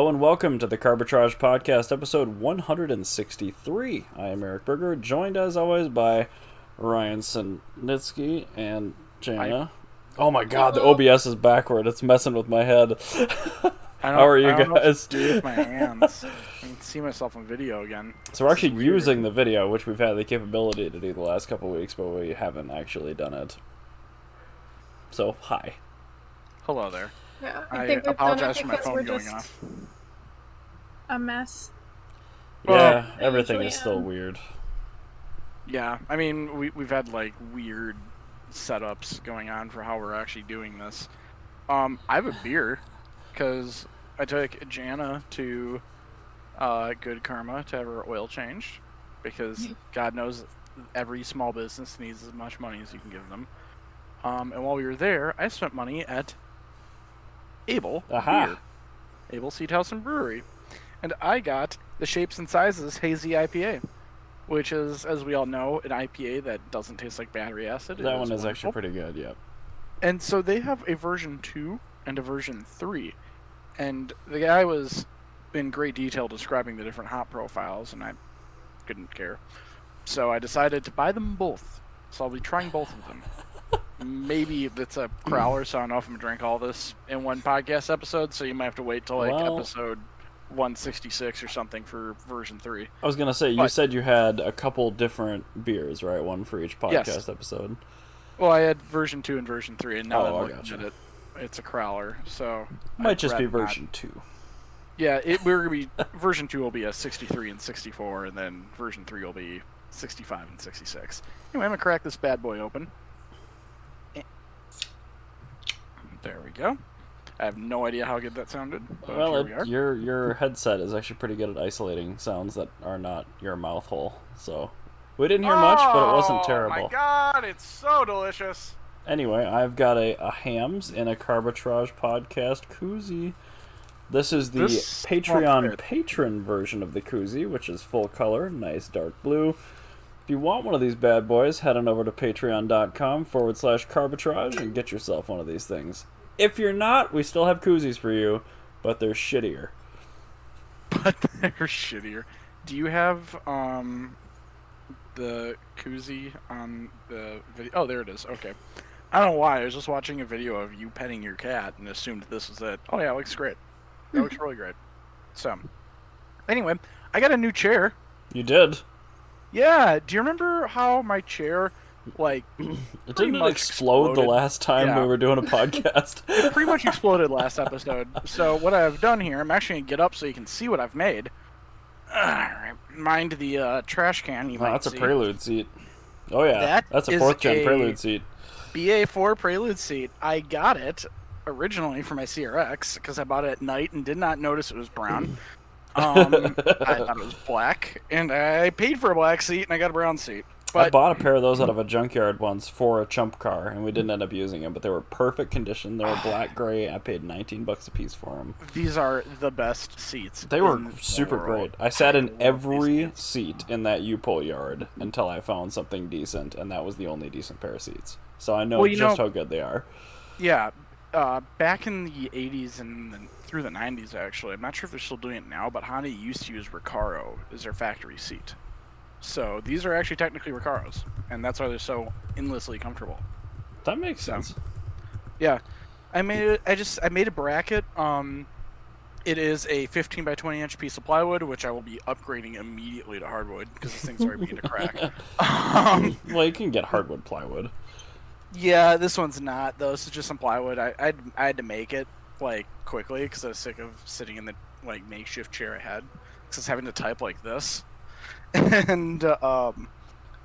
Hello and welcome to the Carbitrage Podcast, episode 163. I am Eric Berger, joined as always by Ryan Sinitsky and Jana. Oh my god, the OBS is backward. It's messing with my head. I How are you I don't know what guys? do with my hands. I can see myself on video again. So we're This actually using the video, which we've had the capability to do the last couple weeks, but we haven't actually done it. So, hi. Hello there. Yeah, I, I, think we've apologize done for it my because phone we're going just off. a mess. Well, yeah, I everything is still am. weird. Yeah, I mean, we, we've had like weird setups going on for how we're actually doing this. Um, I have a beer because I took Jana to uh, Good Karma to have her oil changed because God knows every small business needs as much money as you can give them. Um, and while we were there, I spent money at Able Aha. Beer, Able Seed House and Brewery, and I got the Shapes and Sizes Hazy IPA, which is, as we all know, an IPA that doesn't taste like battery acid. It That one is wonderful. actually pretty good, yep. And so they have a version two and a version three, and the guy was in great detail describing the different hop profiles, and I couldn't care. So I decided to buy them both. So I'll be trying both of them. Maybe it's a crowler, so I don't know if I'm gonna drink all this in one podcast episode. So you might have to wait till like Well- episode 166 or something for version three. I was gonna say you said you had a couple different beers, right? One for each podcast Yes. episode. Well, I had version two and version three, and now Oh, I'm I looking gotcha. at it. It's a crowler, so Might I'd just be rather not- version two. Yeah, it, we're gonna be version two will be a 63 and 64, and then version three will be 65 and 66. Anyway, I'm gonna crack this bad boy open. Eh. There we go. I have no idea how good that sounded, well, it, we your your headset is actually pretty good at isolating sounds that are not your mouth hole. So we didn't hear much, but it wasn't terrible. Oh my god, it's so delicious. Anyway, I've got a, a hams in a Carbitrage podcast koozie. This is the This Patreon patron version of the koozie, which is full color, nice dark blue. If you want one of these bad boys, head on over to patreon.com forward slash carbitrage and get yourself one of these things. If you're not, we still have koozies for you, but they're shittier. But they're shittier. Do you have um the koozie on the video? Oh, there it is. Okay. I don't know why. I was just watching a video of you petting your cat and assumed this was it. Oh yeah, it looks great. That looks really great. So, anyway, I got a new chair. You did. Yeah. Do you remember how my chair, like, It didn't much explode the last time Yeah. we were doing a podcast. it pretty much exploded last episode. So what I've done here, I'm actually gonna get up so you can see what I've made. Mind the uh, trash can. You Wow, might that's a prelude seat. Oh yeah, That that's a fourth gen prelude seat. BA4 Prelude seat. I got it originally for my CRX because I bought it at night and did not notice it was brown. Um, I thought it was black, and I paid for a black seat and I got a brown seat. I bought a pair of those out of a junkyard once for a chump car, and we didn't end up using them. But they were perfect condition. They were black gray. I paid 19 bucks a piece for them. these are the best seats. They were in the super great. I sat in every seat in that U-Pull yard until I found something decent, and that was the only decent pair of seats. So I know Well, just know- how good they are. Yeah, uh, back in the '80s and through the '90s, actually, I'm not sure if they're still doing it now, but Honda used to use Recaro as their factory seat. So these are actually technically Recaros, and that's why they're so endlessly comfortable. That makes So- sense. Yeah, I made it. I just I made a bracket. Um, it is a 15 by 20 inch piece of plywood, which I will be upgrading immediately to hardwood because this thing's already beginning to crack. um, Well, you can get hardwood plywood. yeah, this one's not though. This is just some plywood. I I'd, I had to make it like quickly because I was sick of sitting in the like makeshift chair I had because I was having to type like this. and uh, um,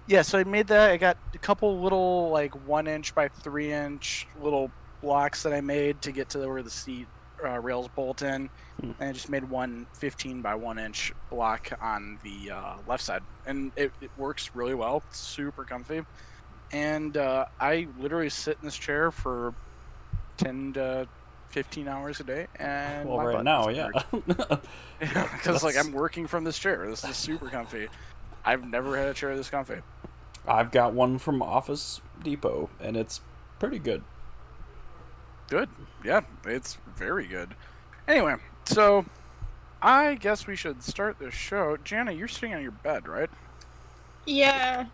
yeah, so I made that. I got a couple little like one inch by three inch little blocks that I made to get to where the seat uh, rails bolt in, Hmm. and I just made one 15 by one inch block on the uh, left side, and it, it works really well. It's super comfy, and uh, I literally sit in this chair for 10 to 15 hours a day, and Well, my right now, yeah. hurt. because like I'm working from this chair. This is super comfy. I've never had a chair this comfy. I've got one from Office Depot, and it's pretty good. Good. Yeah, it's very good. Anyway, so I guess we should start the show. Jana, you're sitting on your bed, right? Yeah.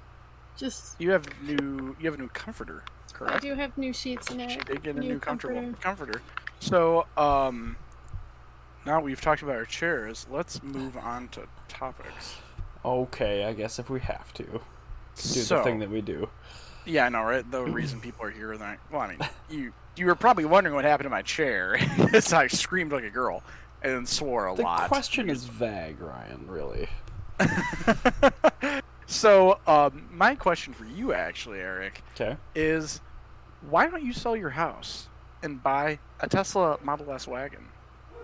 Just You have new. You have a new comforter, I correct? I do have new sheets in She it. did get a new, comfortable comforter. comforter. So, um, now we've talked about our chairs. Let's move on to topics. Okay, I guess if we have to do so, the thing that we do. yeah, I know, right? The reason people are here, that well, I mean, you you were probably wondering what happened to my chair. so I screamed like a girl and swore a The lot. The question is vague, Ryan. Really. so, um, my question for you, actually, Eric, Okay. is why don't you sell your house and buy a Tesla Model S wagon?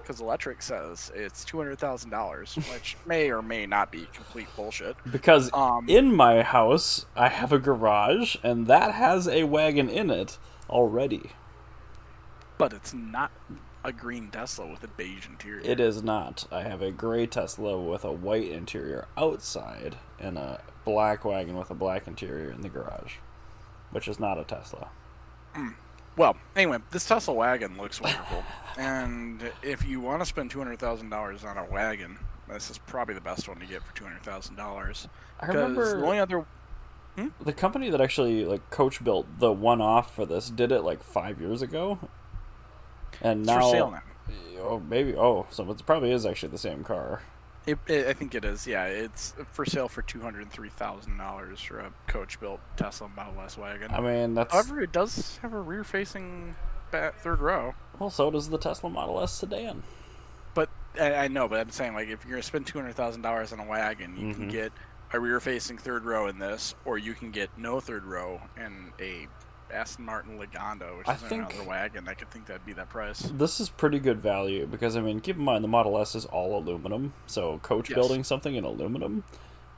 Because Electrek says it's two hundred thousand dollars, which may or may not be complete bullshit. Because Um, in my house, I have a garage, and that has a wagon in it already. but it's not a green Tesla with a beige interior. It is not. I have a gray Tesla with a white interior outside, and a black wagon with a black interior in the garage, which is not a Tesla. Well, anyway, this Tesla wagon looks wonderful, and if you want to spend two hundred thousand dollars on a wagon, this is probably the best one to get for two hundred thousand dollars. I remember the only other hmm? the company that actually like Coach built the one off for this did it like five years ago, and it's now, for sale now. oh maybe oh so it probably is actually the same car. It, it, I think it is. Yeah, it's for sale for two hundred three thousand dollars for a coach-built Tesla Model S wagon. I mean that's However, it does have a rear-facing third row. well so does the Tesla Model S sedan. But I, I know, but I'm saying like if you're gonna spend two hundred thousand dollars on a wagon, you can Mhm. get a rear-facing third row in this, or you can get no third row and a Aston Martin Lagonda, which I is think- another wagon. I could think that'd be that price. This is pretty good value because I mean keep in mind the Model S is all aluminum, so Coach Yes. building something in aluminum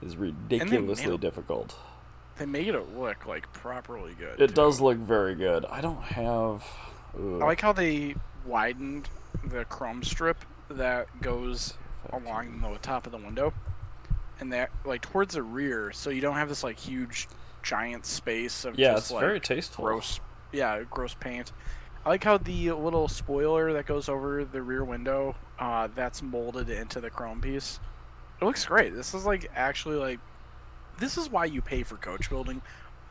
is ridiculously it- difficult. They made it look like properly good. It too. does look very good. I don't have. Ooh. I like how they widened the chrome strip that goes along the top of the window, and that like towards the rear, so you don't have this like huge, giant space of yeah, just it's like very tasteful. gross, yeah, gross paint. I like how the little spoiler that goes over the rear window, uh, that's molded into the chrome piece. It looks great. This is like actually like, this is why you pay for coach building.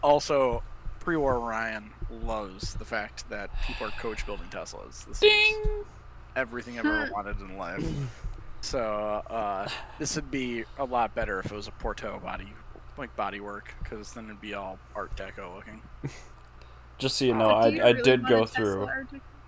Also, pre-war Ryan loves the fact that people are coach building Teslas. This is Ding. everything I've ever wanted in life. So uh, this would be a lot better if it was a Porto body, like body work, because then it'd be all Art Deco looking. Just so you Uh, know, But I, you I really did go through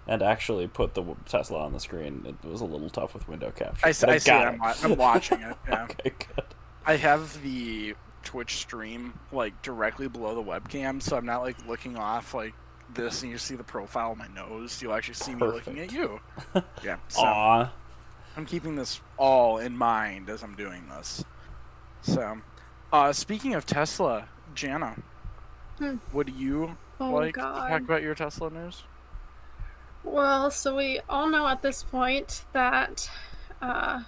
and actually put the Tesla on the screen. It was a little tough with window capture. I, see- I see it. I'm, I'm watching it. Yeah. okay, good. I have the Twitch stream like directly below the webcam, so I'm not like looking off like this, and you see the profile of my nose. You'll actually see me looking at you. Yeah. So Aw. I'm keeping this all in mind as I'm doing this. So, uh, speaking of Tesla, Jana, Hmm. would you Oh like to talk about your Tesla news? Well, so we all know at this point that uh,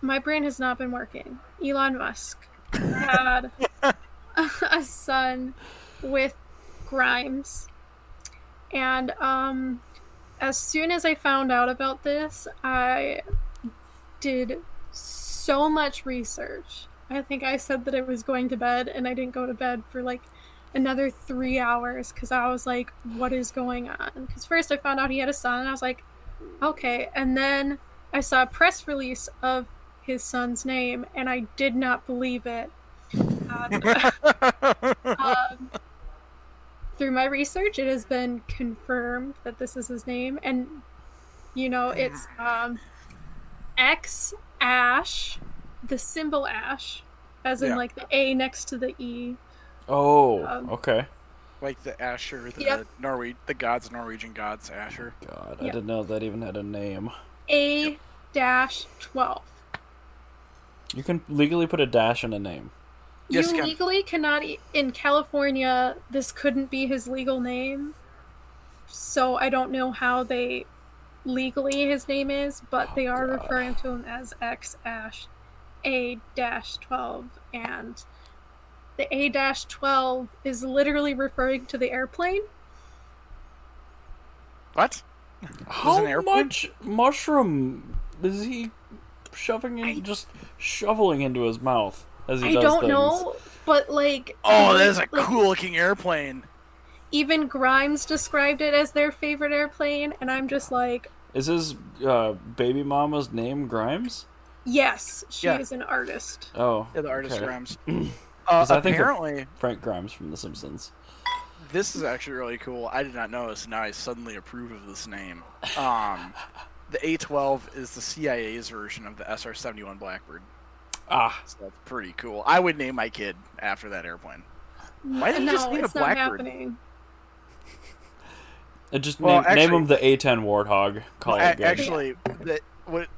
my brain has not been working. Elon Musk had a son with Grimes, and um, as soon as I found out about this, I did so much research. I think I said that I was going to bed, and I didn't go to bed for like another three hours because I was like, what is going on? Because first I found out he had a son, and I was like, okay. And then I saw a press release of his son's name, and I did not believe it. And, um, through my research, it has been confirmed that this is his name, and you know, it's um, X Ash, the symbol Ash, as in Yeah. like the A next to the E. Oh, Um, okay. like the Asher, the Yep. Norwe- the gods, Norwegian gods, Asher. God, I Yeah. didn't know that even had a name. A dash twelve. You can legally put a dash in a name. Yes, you Ken. legally cannot e- in California. This couldn't be his legal name, so I don't know how they legally his name is, but Oh, they are God. referring to him as X Ash A dash twelve, and the A dash twelve is literally referring to the airplane. What? How an airplane? much mushroom is he shoving in, just shoveling into his mouth as he does I does don't things? know, but like Oh, that is a like, cool looking airplane. Even Grimes described it as their favorite airplane, and I'm just like, Is his uh, baby mama's name Grimes? yes, she Yeah. is an artist. Oh, Yeah, the artist okay. Grimes. 'Cause Uh, I think of- apparently, Frank Grimes from The Simpsons. this is actually really cool. I did not know this, and now I suddenly approve of this name. Um, the A12 is the CIA's version of the SR-71 Blackbird. Ah, So that's pretty cool. I would name my kid after that airplane. Why didn't you no, just name a Blackbird? happening. And just Well, name, name him the A10 Warthog. Call A- it good. actually, that what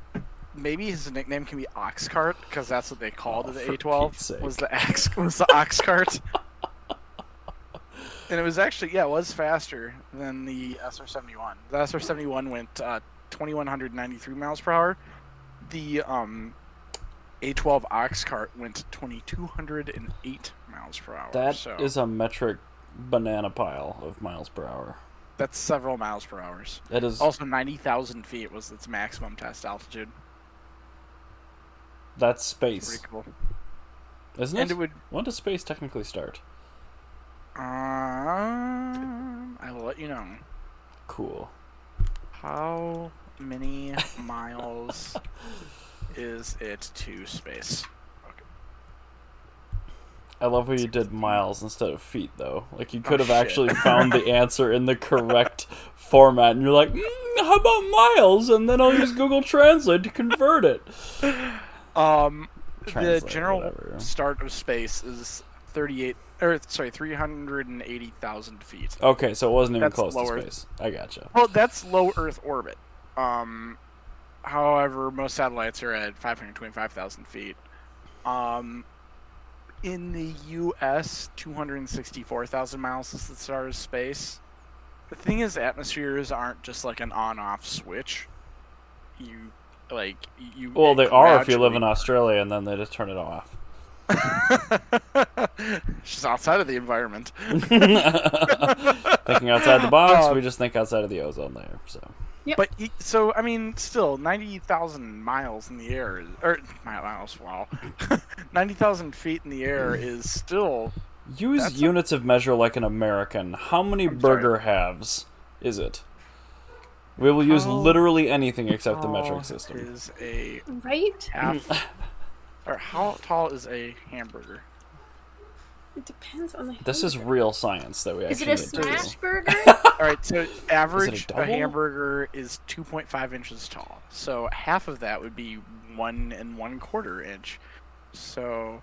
maybe his nickname can be Oxcart because that's what they called Oh, the A12 was the Ox was the Oxcart. and it was actually yeah, it was faster than the SR71. The SR71 went uh, 2193 miles per hour. The um A12 Oxcart went 2208 miles per hour. That so is a metric banana pile of miles per hour. That's several miles per hour. That is Also, 90,000 feet was its maximum test altitude. that's space, Pretty cool. isn't And it? it would When does space technically start? Um, I will let you know. Cool. How many miles is it to space? I love how you did miles instead of feet, though. Like you could Oh, have shit. actually found the answer in the correct format, and you're like, mm, "How about miles?" And then I'll use Google Translate to convert it. Um, Translate, the general whatever. start of space is 38, or sorry, 380,000 feet. Okay, so it wasn't even That's close to space. I gotcha. Well, that's low Earth orbit. Um, however, most satellites are at 525,000 feet. Um, in the U.S., 264,000 miles is the start of space. The thing is, atmospheres aren't just like an on-off switch. You like you. Well, they are if you live in Australia, and then they just turn it off. She's outside of the environment. Thinking outside the box, Uh, we just think outside of the ozone layer. So But y- so I mean, still ninety thousand miles in the air, is, or miles, wow, ninety thousand feet in the air hmm. is still. use That's a- units of measure like an American. How many I'm sorry. burger halves is it? We will use How literally anything except the metric oh. system. Is a Right? half, or how tall is a hamburger? It depends on the. This is real science that we Is actually Is it a smash do. burger? All right, so average double? a hamburger is two point five inches tall. So half of that would be one and one quarter inch. So.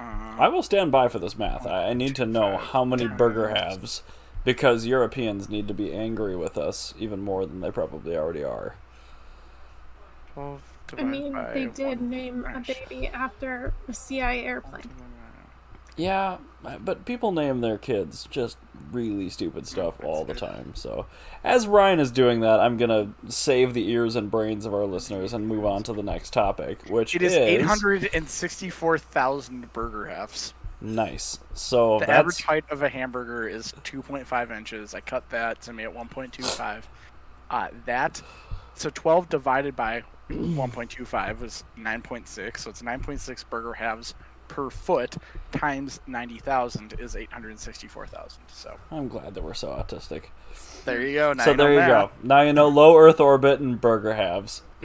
Uh, I will stand by for this math. I, I need to know how many burger halves, because Europeans need to be angry with us even more than they probably already are. 12 I mean, they did one name a baby after a CIA airplane. Yeah, but people name their kids just really stupid stuff all the time. So, as Ryan is doing that, I'm gonna save the ears and brains of our listeners and move on to the next topic, which It is 864,000 burger halves. nice. So The that's average height of a hamburger is 2.5 inches. I cut that to me at 1.25. Uh, that, so 12 divided by 1.25 is 9.6. So it's 9.6 burger halves per foot times 90,000 is 864,000. So I'm glad that we're so autistic. there you go. Now so you know there you math. go. Now you know low Earth orbit and burger halves.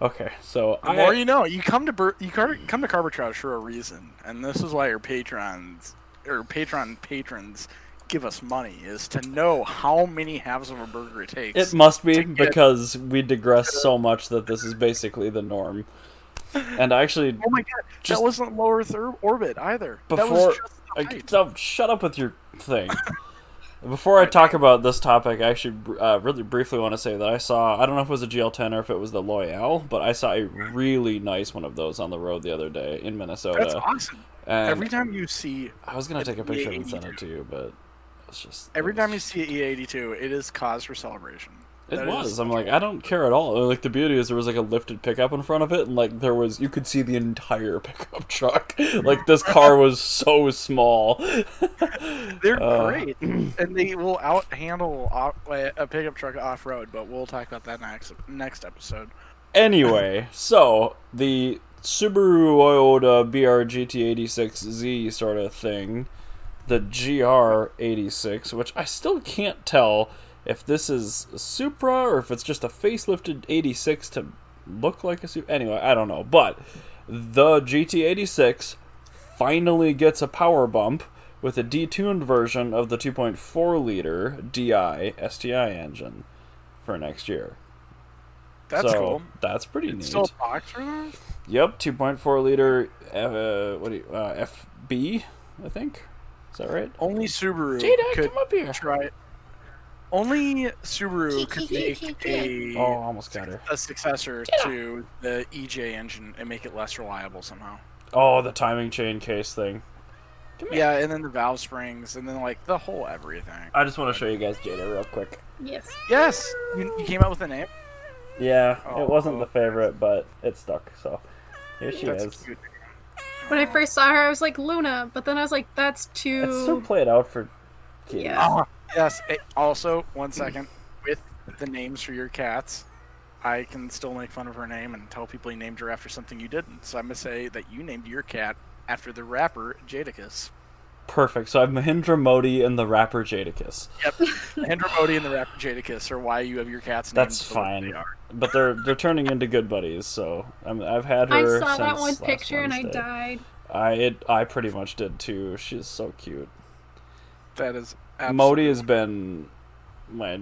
okay, so The I, more you know. You come to Bur- you car- come to Carbitrage for a reason, and this is why your patrons or patron patrons give us money is to know how many halves of a burger it takes. It must be because we digress so much that this is basically the norm. And actually, oh my god, just- that wasn't low Earth orbit either. that before was I, no, shut up with your thing. Before I talk about this topic, I actually uh, really briefly want to say that I saw I don't know if it was a GL10 or if it was the Loyale, but I saw a really nice one of those on the road the other day in Minnesota. That's awesome. and every time you see I was gonna take a picture and E82. send it to you, but it's just every it time you was- see E82, it is cause for celebration. It That was. I'm like, I don't care at all. Like the beauty is there was like a lifted pickup in front of it, and like there was, you could see the entire pickup truck. like this car was so small. They're Uh, great, and they will out handle off, a pickup truck off road. But we'll talk about that next next episode. Anyway, so the Subaru Toyota BR GT86Z sort of thing, the GR86, which I still can't tell if this is a Supra or if it's just a facelifted 86 to look like a Supra. Anyway, I don't know. But the GT86 finally gets a power bump with a detuned version of the 2.4 liter DI STI engine for next year. That's so cool. That's pretty It's neat. still a box for that? Yep, 2.4 liter uh, what do you, uh, FB, I think. Is that right? Only Subaru Jada, could come up here. try. Only Subaru could make a Oh, almost got her. a successor to the EJ engine and make it less reliable somehow. Oh, the timing chain case thing. Yeah, and then the valve springs, and then like the whole everything. I just want to show you guys Jada real quick. Yes. Yes, you, you came up with a name. Yeah, it wasn't Oh. the favorite, but it stuck. So here she That's is. cute. When I first saw her, I was like Luna, but then I was like, that's too. It's so played out for kids. Yeah. Ah, yes. eh, also, one second with the names for your cats. I can still make fun of her name and tell people you named her after something you didn't. So I'm gonna say that you named your cat after the rapper Jadakiss. Perfect. So I'm Mahindra Modi and the rapper Jadakiss. Yep, Hendra Modi and the rapper Jadakiss are why you have your cats named That's the fine. they are. But they're they're turning into good buddies. So I'm, I've had I her. saw that one last picture and I died. I it, I pretty much did too. She's so cute. That is Modi has been my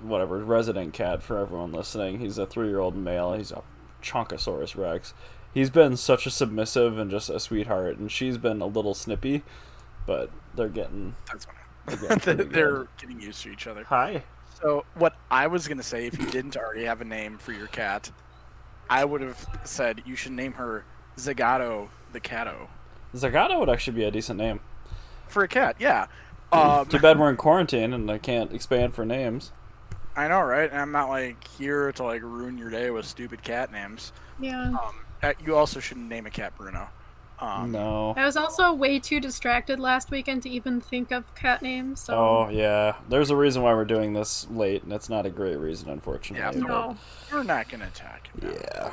whatever resident cat for everyone listening. He's a three year old male. He's a Chonkosaurus Rex. He's been such a submissive and just a sweetheart, and she's been a little snippy, but they're getting That's they're getting They're getting used to each other. Hi. So what I was gonna say, if you didn't already have a name for your cat, I would have said you should name her Zagato the Cato Zagato would actually be a decent name. for a cat. Yeah. Um, Too bad we're in quarantine and I can't expand for names. I know, right? And I'm not like here to like ruin your day with stupid cat names. Yeah. Um, uh, you also shouldn't name a cat Bruno. Um, No. I was also way too distracted last weekend to even think of cat names. So Oh yeah, there's a reason why we're doing this late, and it's not a great reason, unfortunately. Yeah, but- no. We're not gonna attack him. Yeah.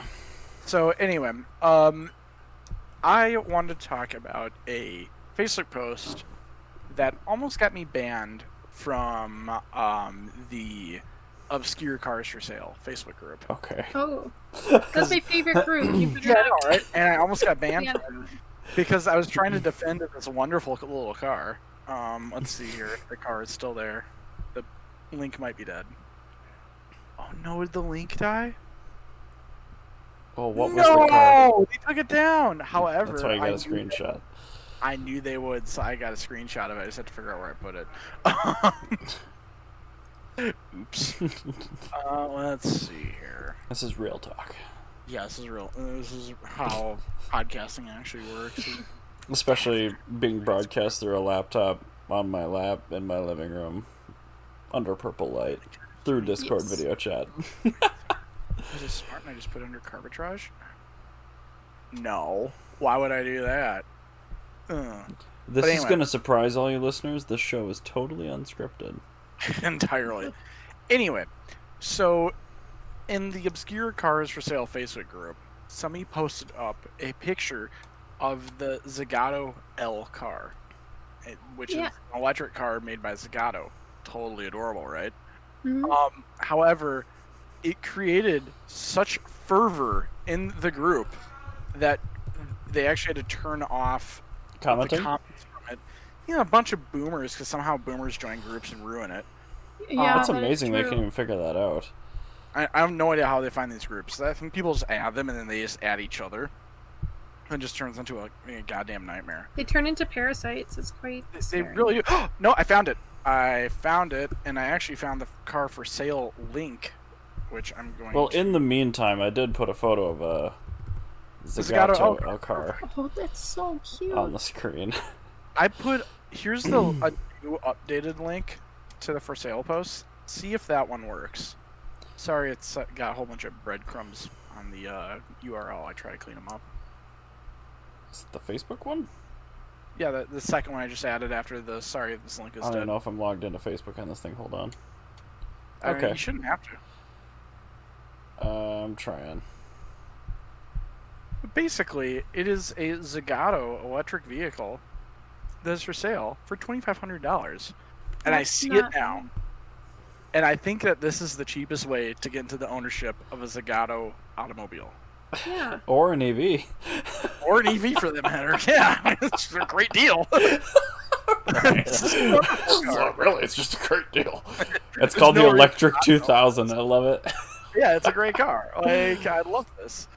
So anyway, um, I wanted to talk about a Facebook post that almost got me banned from um, the obscure cars for sale Facebook group. Okay. Oh, that's my favorite group. Yeah, I know, right? And I almost got banned Yeah. from because I was trying to defend this wonderful little car. Um, let's see here. The car is still there. The link might be dead. Oh no! Did the link die? Oh, what was the car? no, they took it down. However, That's why you got I a screenshot. I knew they would, so I got a screenshot of it. I just had to figure out where I put it. Oops. uh, let's see here. This is real talk. Yeah, this is real. uh, This is how podcasting actually works. Especially being broadcast through a laptop on my lap in my living room under purple light through Discord Yes. video chat. Was it smart and I just put it under Carbitrage? No. Why would I do that? Ugh. This But is going to surprise all you listeners. This show is totally unscripted. entirely. Anyway, so in the obscure cars for sale Facebook group, somebody posted up a picture of the Zagato Elcar, eh, which Yeah. is an electric car made by Zagato. Totally adorable, right? Mhm. Um, however, it created such fervor in the group that they actually had to turn off Commenting? the comments from it. You know, a bunch of boomers because somehow boomers join groups and ruin it. yeah, That's that is amazing they true. can even figure that out. I, I have no idea how they find these groups. I think people just add them and then they just add each other. And it just turns into a, a goddamn nightmare. They turn into parasites. It's quite. They- They really do. no, I found it. I found it, and I actually found the car for sale link, which I'm going Well, to. in the meantime, I did put a photo of a Zagato Zagato L L car Oh, that's so cute. on the screen. I put here's the a new updated link to the for sale post. see if that one works. Sorry, it's got a whole bunch of breadcrumbs on the uh, URL. I try to clean them up. Is it the Facebook one? Yeah, the, the second one I just added after the sorry this link is I don't dead. know if I'm logged into Facebook on this thing. Hold on. I mean, Okay. you shouldn't have to. Uh, I'm trying. But basically, it is a Zagato electric vehicle that is for sale for twenty five hundred dollars, and I see not- it now. And I think that this is the cheapest way to get into the ownership of a Zagato automobile. Yeah. Or an EV. or an EV for that matter. Yeah, it's a great deal. So really, it's just a great deal. It's There's called no the Electric 2000. I love it. yeah, it's a great car. Like I love this.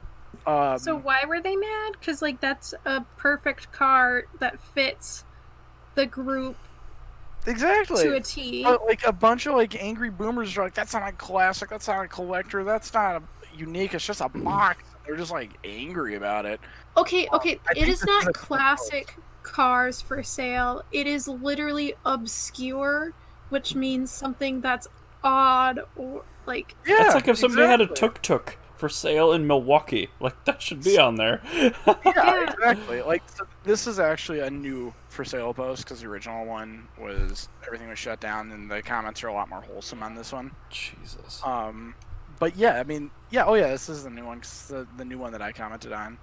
Um, So why were they mad? Because like that's a perfect car that fits the group exactly. to a T. But, like a bunch of like angry boomers are like, "That's not a classic. That's not a collector. That's not a unique. It's just a box." They're just like angry about it. Okay, okay, I it think is this not is a- classic cars for sale. It is literally obscure, which means something that's odd or like Yeah, it's like if somebody had a tuk tuk for sale in Milwaukee. Like, that should be on there. Yeah, Yeah. exactly. Like so this is actually a new for sale post because the original one was everything was shut down, and the comments are a lot more wholesome on this one. Jesus. Um, but yeah, I mean, yeah, oh yeah, this is the new one, 'cause the, the new one that I commented on.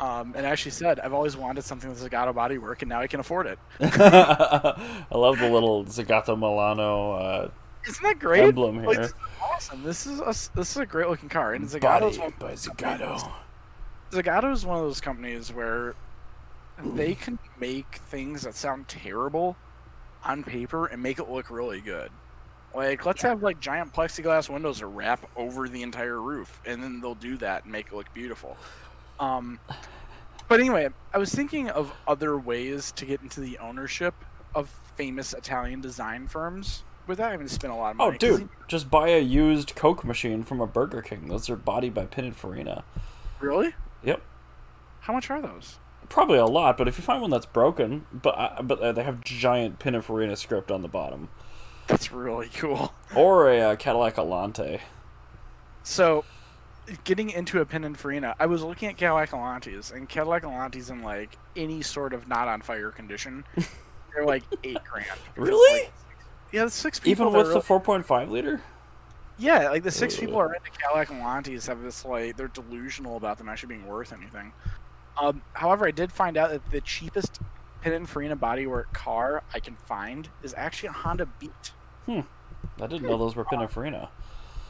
Um, and actually said, I've always wanted something with Zagato bodywork, and now I can afford it. I love the little Zagato Milano uh, Isn't that great? emblem Like, here. this awesome. This is a, this is a great looking car, and Zagato's Body one, by Zagato. Zagato is one of those companies where they can make things that sound terrible on paper and make it look really good. Like, let's have like giant plexiglass windows that wrap over the entire roof, and then they'll do that and make it look beautiful. Um, but anyway, I was thinking of other ways to get into the ownership of famous Italian design firms without having to spend a lot of money. Oh, money. 'Cause dude, just buy a used Coke machine from a Burger King. Those are body by Pininfarina. Really? Yep. How much are those? Probably a lot, but if you find one that's broken, but uh, but uh, they have giant Pininfarina script on the bottom, That's really cool. or a uh, Cadillac Alante. So, getting into a Pininfarina, I was looking at Cadillac Alantes, and Cadillac Alantes in like any sort of not on fire condition, they're like eight grand. Really? like, yeah, the six people. Even with are- the 4.5 liter. yeah, like the six people are into Cadillac Alantes have this like they're delusional about them actually being worth anything. Um, however, I did find out that the cheapest Pininfarina bodywork car I can find is actually a Honda Beat. Hmm. I didn't know those were Pininfarina.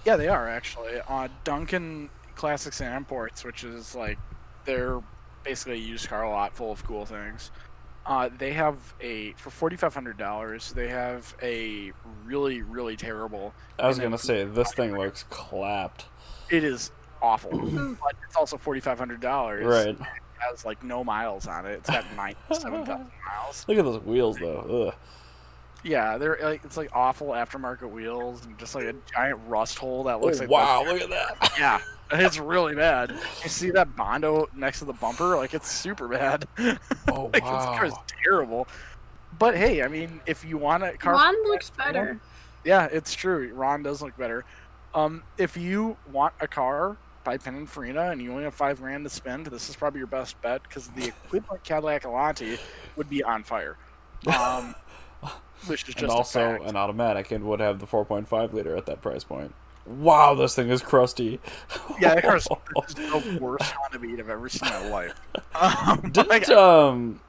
Yeah, they are actually. Uh, Duncan Classics and Imports, which is like they're basically a used car lot full of cool things. Uh, they have a for forty five hundred dollars. They have a really really terrible. I was gonna say this thing looks clapped. It is awful, but it's also forty five hundred dollars. Right. It has like no miles on it. It's got ninety seven thousand miles. Look at those wheels though. Ugh. Yeah, they're like it's like awful aftermarket wheels and just like a giant rust hole that looks Oh, like wow! Look at that. Yeah, it's really bad. You see that bondo next to the bumper? Like it's super bad. Oh like this car is terrible. But hey, I mean, if you want a car, Ron looks better. yeah, it's true. Ron does look better. Um, if you want a car by Pininfarina and you only have five grand to spend, this is probably your best bet because the equivalent Cadillac Alante would be on fire. Um, which is just And also an automatic and would have the 4.5 liter at that price point. Wow, this thing is crusty. yeah, this the worst Beat I've ever seen in my life. Um, Didn't got um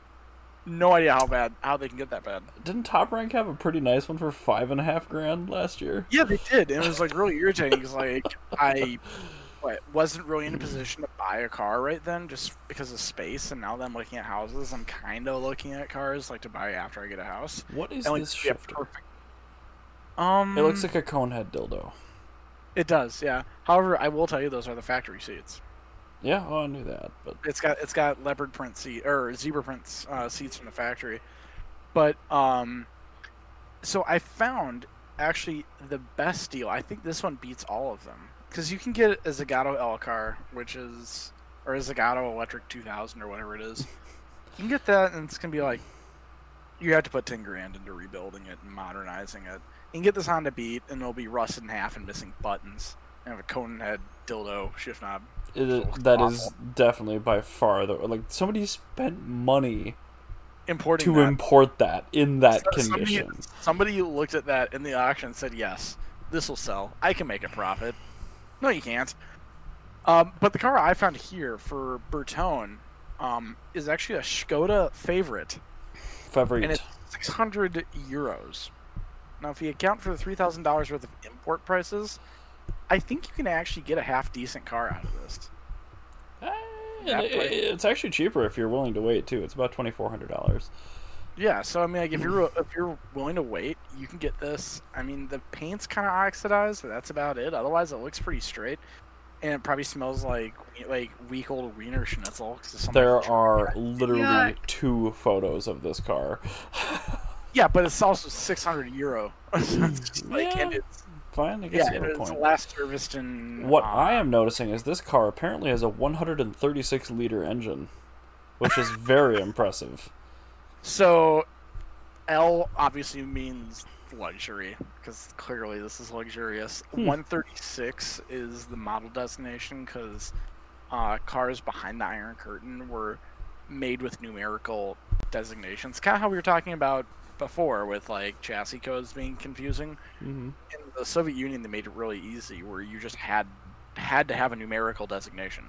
no idea how bad how they can get that bad. didn't Top Rank have a pretty nice one for five and a half grand last year? Yeah, they did, and it was like really irritating because like I what, wasn't really in a position to buy a car right then, just because of space. And now that I'm looking at houses, I'm kind of looking at cars like to buy after I get a house. What is And, like, this shifter? perfect. Um, It looks like a conehead dildo. It does, yeah. However, I will tell you those are the factory seats. Yeah, oh, I knew that, but It's got it's got leopard print seat or zebra print uh, seats from the factory, but um, so I found actually the best deal. I think this one beats all of them because you can get a Zagato Elcar, which is or a Zagato Electric 2000 or whatever it is. You can get that, and it's gonna be like you have to put ten grand into rebuilding it and modernizing it. You can get this Honda Beat, and it'll be rusted in half and missing buttons. And have a cone head dildo shift knob. That is awful. definitely by far the like somebody spent money Importing to that. import that in that So somebody, condition. somebody looked at that in the auction and said, "Yes, this will sell. I can make a profit." No, you can't. Um, but the car I found here for Bertone um, is actually a Skoda Favorit, Favorit. and it's 600 euros. Now, if you account for the $3,000 worth of import prices, I think you can actually get a half decent car out of this. Eh, that it- price- it's actually cheaper if you're willing to wait too. It's about twenty four hundred dollars. Yeah, so I mean, like if you're if you're willing to wait, you can get this. I mean, the paint's kind of oxidized, but that's about it. Otherwise, it looks pretty straight, and it probably smells like like week old wiener schnitzel. There are literally Yuck. two photos of this car. yeah, but it's also 600 euro. Just like, and Yeah, it's Fine, I guess yeah, you and have a it's point. last serviced in. What uh, I am noticing is this car apparently has a 136 liter engine, which is very impressive. So, L obviously means luxury because clearly this is luxurious. Hmm. 136 is the model designation because uh, cars behind the Iron Curtain were made with numerical designations. Kind of how we were talking about before with like chassis codes being confusing. hmm In the Soviet Union, they made it really easy where you just had had to have a numerical designation,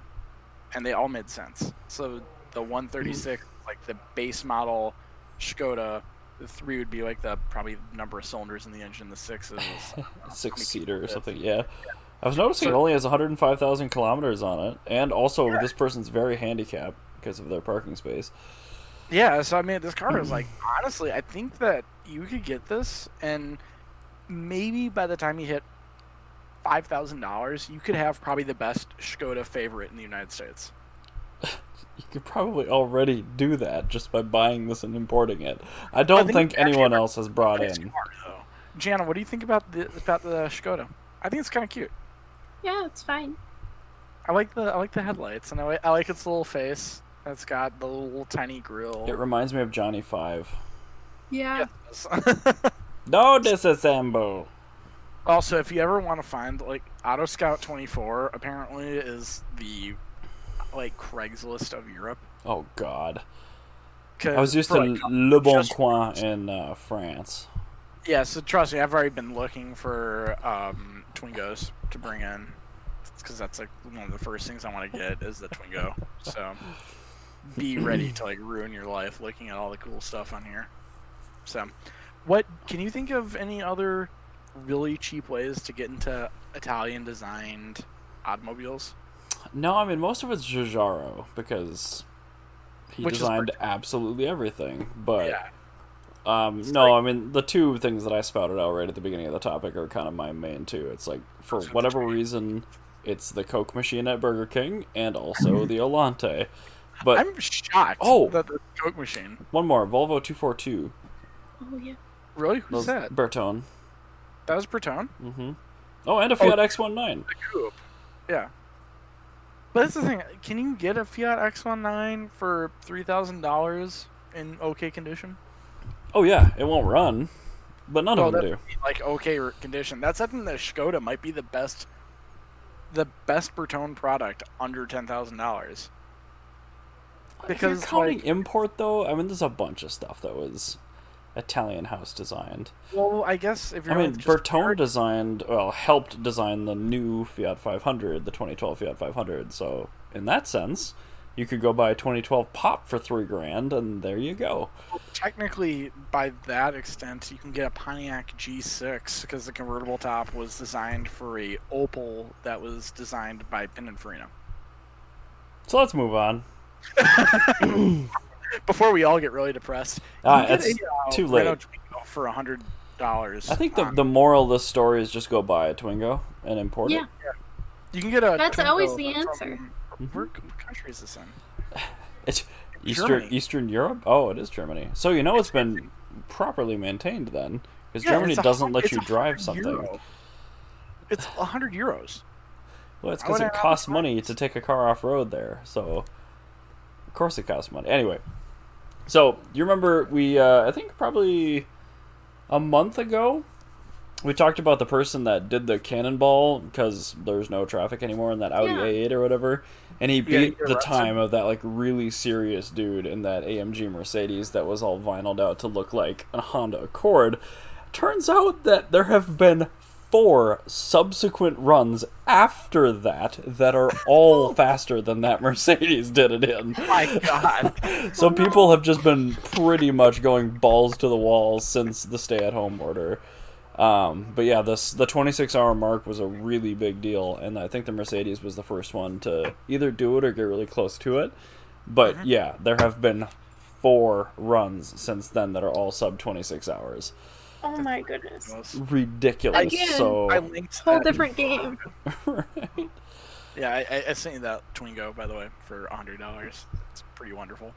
and they all made sense. So the 136, like the base model Skoda, the three would be like the probably number of cylinders in the engine. The six is six seater or something, yeah. I was noticing it only has 105,000 kilometers on it, and also this person's very handicapped because of their parking space. Yeah. So I mean, this car is like honestly, I think that you could get this, and maybe by the time you hit five thousand dollars, you could have probably the best Skoda Favorit in the United States. You could probably already do that just by buying this and importing it. I don't think think anyone else has brought in. car, though. Jana, what do you think about the about the Skoda? I think it's kind of cute. Yeah, it's fine. I like the I like the headlights, and I like, I like its little face. It's got the little tiny grill. It reminds me of Johnny Five. Yeah. Yes. No disassemble. also, if you ever want to find like Auto Scout 24, apparently is the like Craigslist of Europe. Oh God. I was used for, to like, Le Bon Coin in uh, France. Yeah, so trust me, I've already been looking for um, Twingos to bring in because that's like one of the first things I want to get is the Twingo. So be ready to like ruin your life looking at all the cool stuff on here. So, what can you think of any other really cheap ways to get into Italian designed automobiles? No, I mean most of it's Giugiaro because he Which designed absolutely everything. But yeah, um, no, like- I mean the two things that I spouted out right at the beginning of the topic are kind of my main two. It's like for whatever reason, it's the Coke machine at Burger King and also the Alante. But I'm shocked. Oh! that the Coke machine. one more Volvo two four two. Oh yeah. Really? Who's that? Bertone. That was Bertone. Mm-hmm. Oh, and a Fiat X one nine. The coupe. Yeah. But that's the thing. Can you get a Fiat X19 for three thousand dollars in okay condition? Oh yeah, it won't run, but none Well, of them that- do. Like okay condition. That's something that Skoda might be the best, the best Bertone product under ten thousand dollars. Because Because, counting like- import though, I mean, there's a bunch of stuff that was Italian house designed. Well, I guess if you're I mean, Bertone designed, well, helped design the new Fiat 500, the 2012 Fiat 500. So in that sense, you could go buy a 2012 Pop for three grand, and there you go. technically by that extent, you can get a Pontiac G6 because the convertible top was designed for a Opel that was designed by Pininfarina. So let's move on. before we all get really depressed. you Ah, get it's a, uh, too late. Twingo for a hundred dollars. I think the the moral of this story is just go buy a Twingo and import Yeah. it. you can get a. That's Twingo always the from- answer. Where what country is this in? It's Eastern Germany. Eastern Europe. Oh, it is Germany. So you know it's been properly maintained then, because Yeah, Germany doesn't hun- let you drive something. euro. It's a hundred euros. Well, it's because it have costs other money to take a car off road there. So, of course, it costs money. Anyway, so you remember we? Uh, I think probably a month ago, we talked about the person that did the cannonball because there's no traffic anymore in that Audi Yeah. A8 or whatever, and he beat you're the time of that like really serious dude in that AMG Mercedes that was all vinyled out to look like a Honda Accord. Turns out that there have been four subsequent runs after that that are all faster than that Mercedes did it in. My God. So people have just been pretty much going balls to the wall since the stay-at-home order. Um, but yeah, this the 26-hour mark was a really big deal, and I think the Mercedes was the first one to either do it or get really close to it. But yeah, there have been four runs since then that are all sub 26 hours. Oh my goodness. Ridiculous. Again, so I linked Whole different game. right? Yeah, I, I, I sent you that Twingo by the way for hundred dollars. It's pretty wonderful.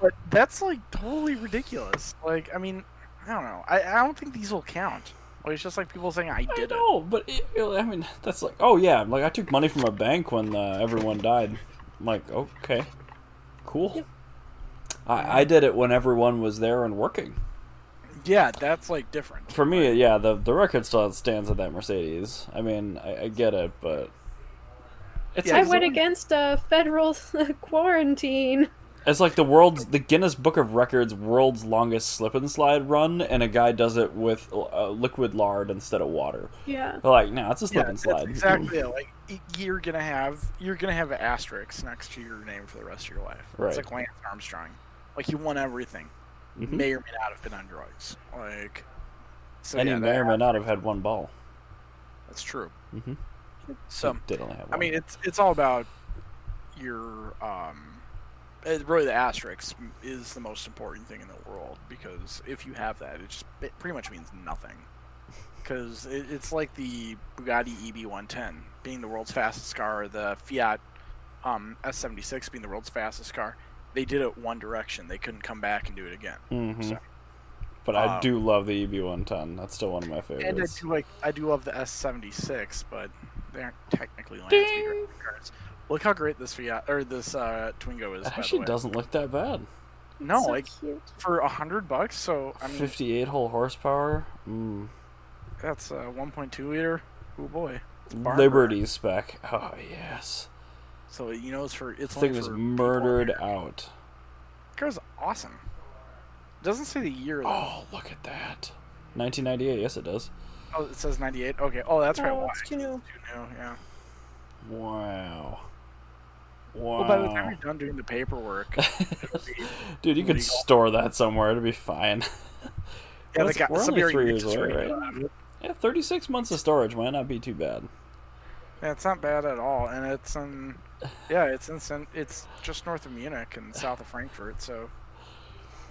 But that's like totally ridiculous. Like, I mean, I don't know. I, I don't think these will count. Like, it's just like people saying I I did it. know, but it, I mean, that's like, oh yeah, like I took money from a bank when uh, everyone died. I'm like, okay, cool. I, I did it when everyone was there and working. Yeah, that's like different. For me, yeah, the the record still stands at that Mercedes. I mean, I, I get it, but it's Yeah, I went against a federal quarantine. it's like the world's the Guinness Book of Records world's longest slip and slide run, and a guy does it with uh, liquid lard instead of water. Yeah. They're like, no, it's a slip Yeah, and that's slide. exactly it. Like you're gonna have you're gonna have asterisks next to your name for the rest of your life. Right. It's like Lance Armstrong. Like he won everything. Mhm. May or may not have been on drugs. Like so and yeah, he may or may not have had one ball. That's true. Mhm. So did only have one. I mean, it's it's all about your um. Really, the asterisk is the most important thing in the world because if you have that, it just it pretty much means nothing. Because it, it's like the Bugatti EB110 being the world's fastest car, the Fiat um, S76 being the world's fastest car. They did it one direction. They couldn't come back and do it again. Mhm. So- But I Um, do love the EB110. That's still one of my favorites. And I favorites. do like I do love the S76, but they aren't technically land speed cars. Look how great this Fiat or this uh, Twingo is. It by actually the way. doesn't look that bad. No, so like cute. for a hundred bucks. So I mean, 58 whole horsepower. Mm. that's a 1.2 liter. Oh boy, Liberty spec. Oh yes. So you know it's for it's This thing was murdered people- out. Car's awesome. Doesn't say the year though. Oh, look at that. 1998. Yes, it does. Oh, it says 98. Okay. Oh, that's right. Oh, Why? it's too new. Yeah. Wow. Wow. Well, by the time you're done doing the paperwork, Dude, you could store that somewhere to be fine. yeah, the guy, we're only three years us away, ready right? it. yeah, 36 months of storage might not be too bad. Yeah, it's not bad at all, and it's in, yeah, it's in, it's just north of Munich and south of Frankfurt. So,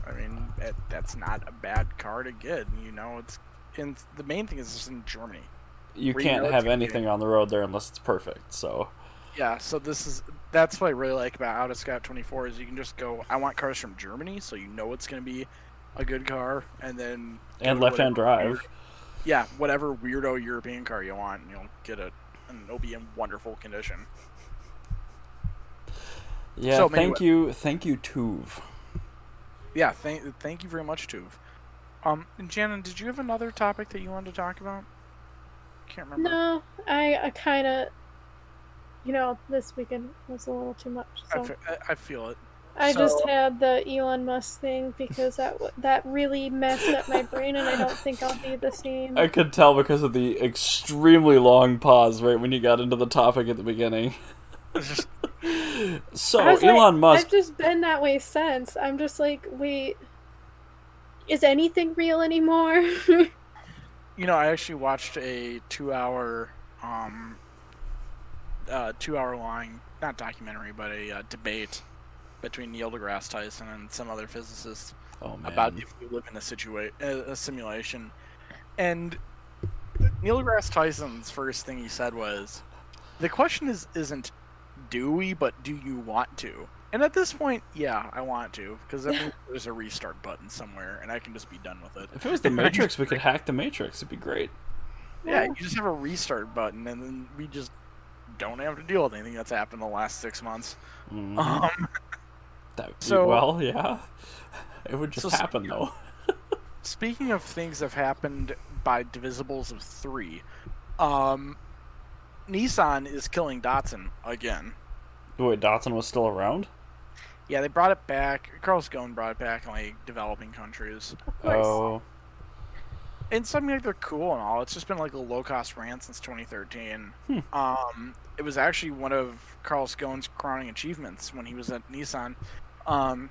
I mean, it, that's not a bad car to get. You know, it's, and the main thing is it's in Germany. You can't know have anything on the road there unless it's perfect. So, Yeah, so this is that's what I really like about Autoscout 24 is you can just go. I want cars from Germany, so you know it's going to be a good car, and then and left-hand drive. weird- yeah, whatever weirdo European car you want, and you'll get it, and it'll be in wonderful condition. Yeah, So, thank anyway. you, thank you, Tuve. Yeah, thank thank you very much, Tuve. Um, and Shannon, did you have another topic that you wanted to talk about? Can't remember. No, I, I kind of, you know, this weekend was a little too much. I, fe- I, I feel it. I just had the Elon Musk thing because that that really messed up my brain, and I don't think I'll be the same. I could tell because of the extremely long pause right when you got into the topic at the beginning. It's just So I was like- Elon Musk, I've just been that way since. I'm just like, wait, is anything real anymore? You know, I actually watched a two-hour, um, uh, two-hour long, not documentary, but a uh, debate between Neil deGrasse Tyson and some other physicists oh about if we live in a situa- a, a simulation. And Neil deGrasse Tyson's first thing he said was, "The question is isn't do we, but do you want to?" And at this point, yeah, I want to because there's a restart button somewhere, and I can just be done with it. if it was the Matrix, we could hack the Matrix. It'd be great. Yeah, you just have a restart button, and then we just don't have to deal with anything that's happened in the last six months. Mhm. Um, That- so- well, yeah, it would just so happen speaking though. speaking of things that have happened by divisibles of three. Um, Nissan is killing Datsun again. Wait, Datsun was still around? Yeah, they brought it back. Carlos Ghosn brought it back in like developing countries. Of course. Oh, And some like they're cool and all. It's just been like a low cost brand since 2013. Hmm. Um, it was actually one of Carlos Ghosn's crowning achievements when he was at Nissan. Um,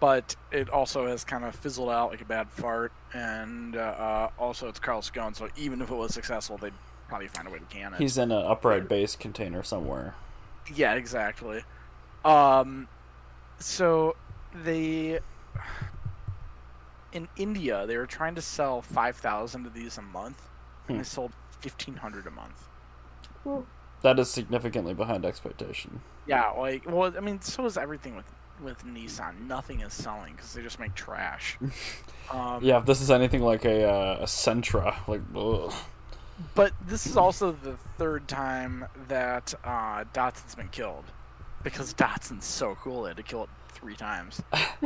but it also has kind of fizzled out like a bad fart. And uh, uh, also, it's Carlos Ghosn, so even if it was successful, they'd probably find a way to can it. he's in an upright base container somewhere. Yeah, exactly. Um, so they in India they were trying to sell five thousand of these a month, and Hmm. they sold fifteen hundred a month. Ooh. That is significantly behind expectation. Yeah, like well, I mean, so is everything with with Nissan. Nothing is selling because they just make trash. um, Yeah, if this is anything like a uh, a Sentra, like, ugh. But this is also the third time that uh, Datsun's been killed because Datsun's so cool. They had to kill it three times.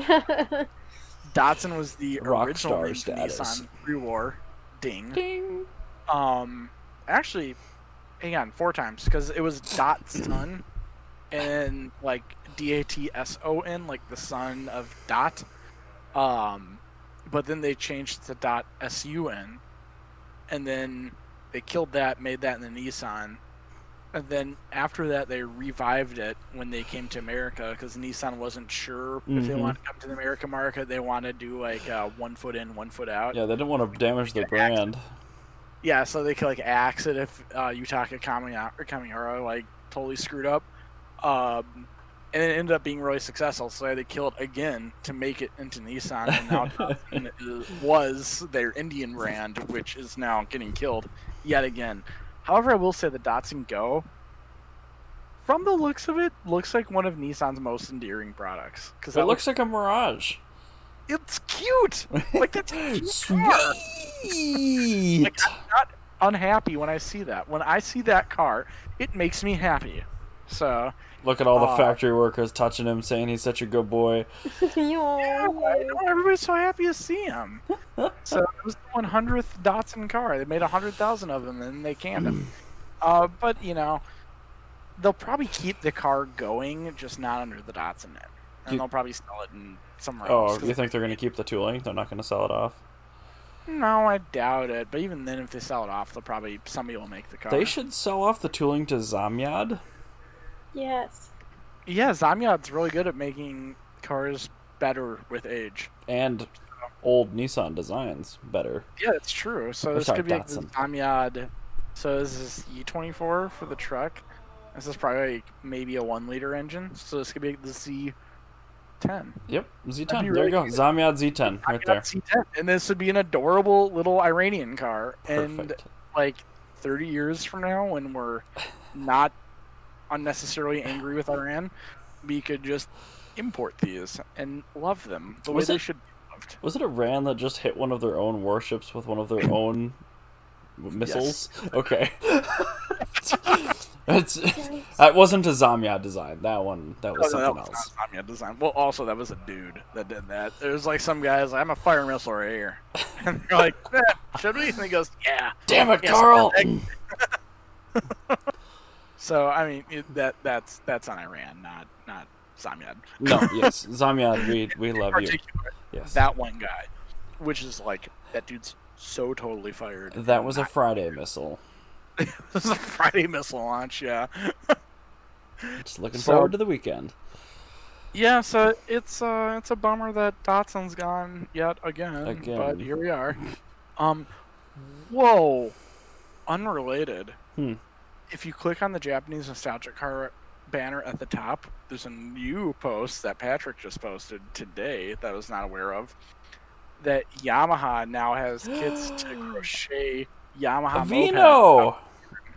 Dotson was the Rock original star name for status. Nissan pre-war. Ding. ding. Um, actually, hang on, four times because it was Datson and like D A T S O N, like the son of Dot. Um, but then they changed to Dot S U N, and then they killed that, made that in the Nissan. And then after that, they revived it when they came to America because Nissan wasn't sure if they Mhm. wanted to come to the American market. They wanted to do like uh, one foot in, one foot out. Yeah, they didn't want to damage the brand. Yeah, so they could like axe it if uh, or Kamihara like totally screwed up. Um, and it ended up being really successful, so they had to kill it again to make it into Nissan. And now it was their Indian brand, which is now getting killed yet again. However, I will say the Datsun Go, from the looks of it, looks like one of Nissan's most endearing products. Because It looks like a Mirage. it's cute. Like that's cute. Sweet. Like, I'm not unhappy when I see that. When I see that car, it makes me happy. So, Look at all the factory workers touching him, saying he's such a good boy. yeah, I know, everybody's so happy to see him. so it was the 100th Datsun car. They made 100,000 of them and they canned him. Uh, but, you know, they'll probably keep the car going, just not under the Datsun name. And You- they'll probably sell it in somewhere Oh, else. 'cause- you think they're gonna keep the tooling? They're not gonna sell it off. No, I doubt it. But even then, if they sell it off, they'll probably somebody will make the car. They should sell off the tooling to Zamyad. Yes. Yeah, Zamyad's really good at making cars better with age. and old Nissan designs better. Yeah, it's true. So Or this sorry, could be like the Datsun. Zamyad. So this is E24 for the truck. This is probably like maybe a one liter engine. So this could be the Z10. Yep, Z10. There really you go. good. Zamyad Z10 right Zamyad there. Z10. And this would be an adorable little Iranian car. And like 30 years from now, when we're not unnecessarily angry with Iran, we could just import these and love them the way Was they it- should be loved. Was it Iran that just hit one of their own warships with one of their own missiles? Okay. it's, that wasn't a Zamyad design. That one, that was Oh, no, something that was else. not design. Well, also that was a dude that did that. There was like some guys like, "I'm a fire missile right here," and they're like, eh, "Should we?" And he goes, "Yeah." Damn it, Yes, Carl! So I mean, it, that that's that's on Iran, not not Zamyad. no, yes, Zamyad, we we love you. Yes, that one guy, which is like that dude's so totally fired. that was a Friday missile. this is a Friday missile launch. Yeah. Just looking So- forward to the weekend. Yeah, so it's uh it's a bummer that Datsun's gone yet again, Again. but here we are. Um whoa. Unrelated. Hmm. If you click on the Japanese nostalgic car banner at the top, there's a new post that Patrick just posted today that I was not aware of. That Yamaha now has kits to crochet Yamaha. Vino.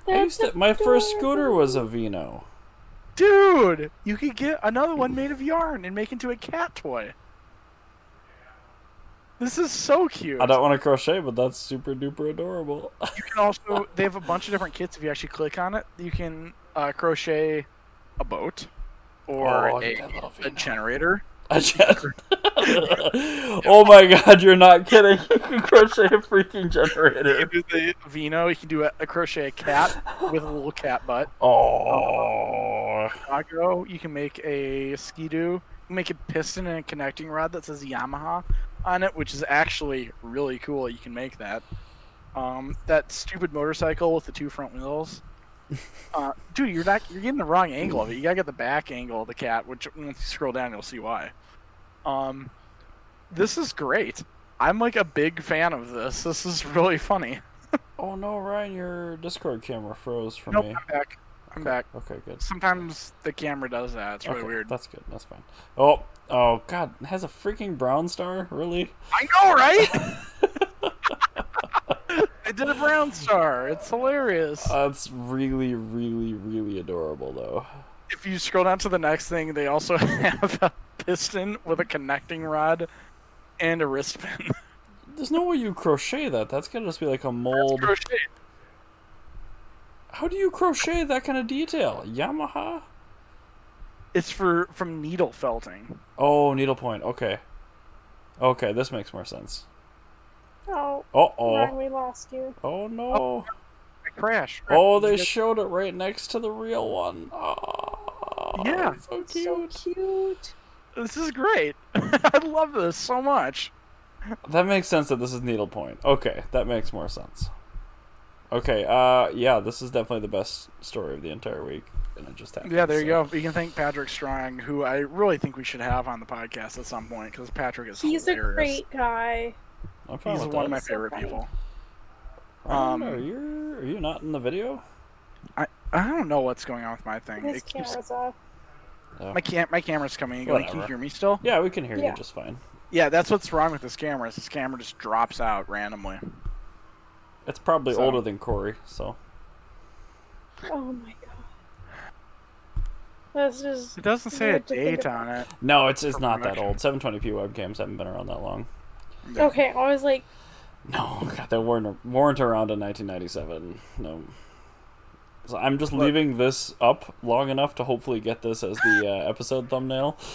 I used to, my first scooter was a Vino. Dude, you could get another one made of yarn and make into a cat toy. This is so cute. I don't want to crochet, but that's super duper adorable. You can also they have a bunch of different kits. If you actually click on it, you can uh, crochet a boat or Oh, a, a generator. I just, oh my god, you're not kidding. You can crochet a freaking generator. With the Vino, you can do a, a crochet a cat with a little cat butt. Oh. Agro, you can make a skidoo. You can make a piston and a connecting rod that says Yamaha on it, which is actually really cool. You can make that. Um, that stupid motorcycle with the two front wheels. Uh, dude, you're not you're getting the wrong angle of it. You gotta get the back angle of the cat, which once you scroll down, you'll see why. Um, this is great. I'm like a big fan of this. This is really funny. Oh no, Ryan, your Discord camera froze for Nope, me. I'm back. I'm back. Okay, good. Sometimes the camera does that. It's really okay, weird. That's good. That's fine. Oh, oh god, it has a freaking brown star? Really? I know, right? I did a brown star. It's hilarious. That's really, really, really adorable, though. if you scroll down to the next thing, they also have a piston with a connecting rod and a wrist pin. There's no way you crochet that. That's gonna just be like a mold. Crochet. How do you crochet that kind of detail? Yamaha? It's for from needle felting. Oh, needlepoint. Okay. Okay, this makes more sense. Oh, Uh Ryan, oh. we lost you. Oh no. I crashed. Oh, they You showed it right next to the real one. Oh, Yeah. so cute. so cute. This is great. I love this so much. That makes sense that this is needlepoint. Okay, that makes more sense. Okay, uh, yeah, this is definitely the best story of the entire week, and it just happened. Yeah, there you go. You can thank Patrick Strong, who I really think we should have on the podcast at some point because Patrick is He's hilarious. a great guy. I'm fine He's with one of my So favorite funny. people. Ryan, um, are you are you not in the video? I I don't know what's going on with my thing. His It keeps, camera's off. my cam my camera's coming and going. Can you hear me still? Yeah, we can hear Yeah. you just fine. Yeah, that's what's wrong with this camera. Is this camera just drops out randomly. It's probably So- older than Corey, so Oh my god. That's just It doesn't say a Weird to think date on it. no, it's it's For not that old. 720p webcams haven't been around that long. okay. I was like, No, God, they weren't weren't around in 1997. No. So I'm just Look. leaving this up long enough to hopefully get this as the uh, episode thumbnail.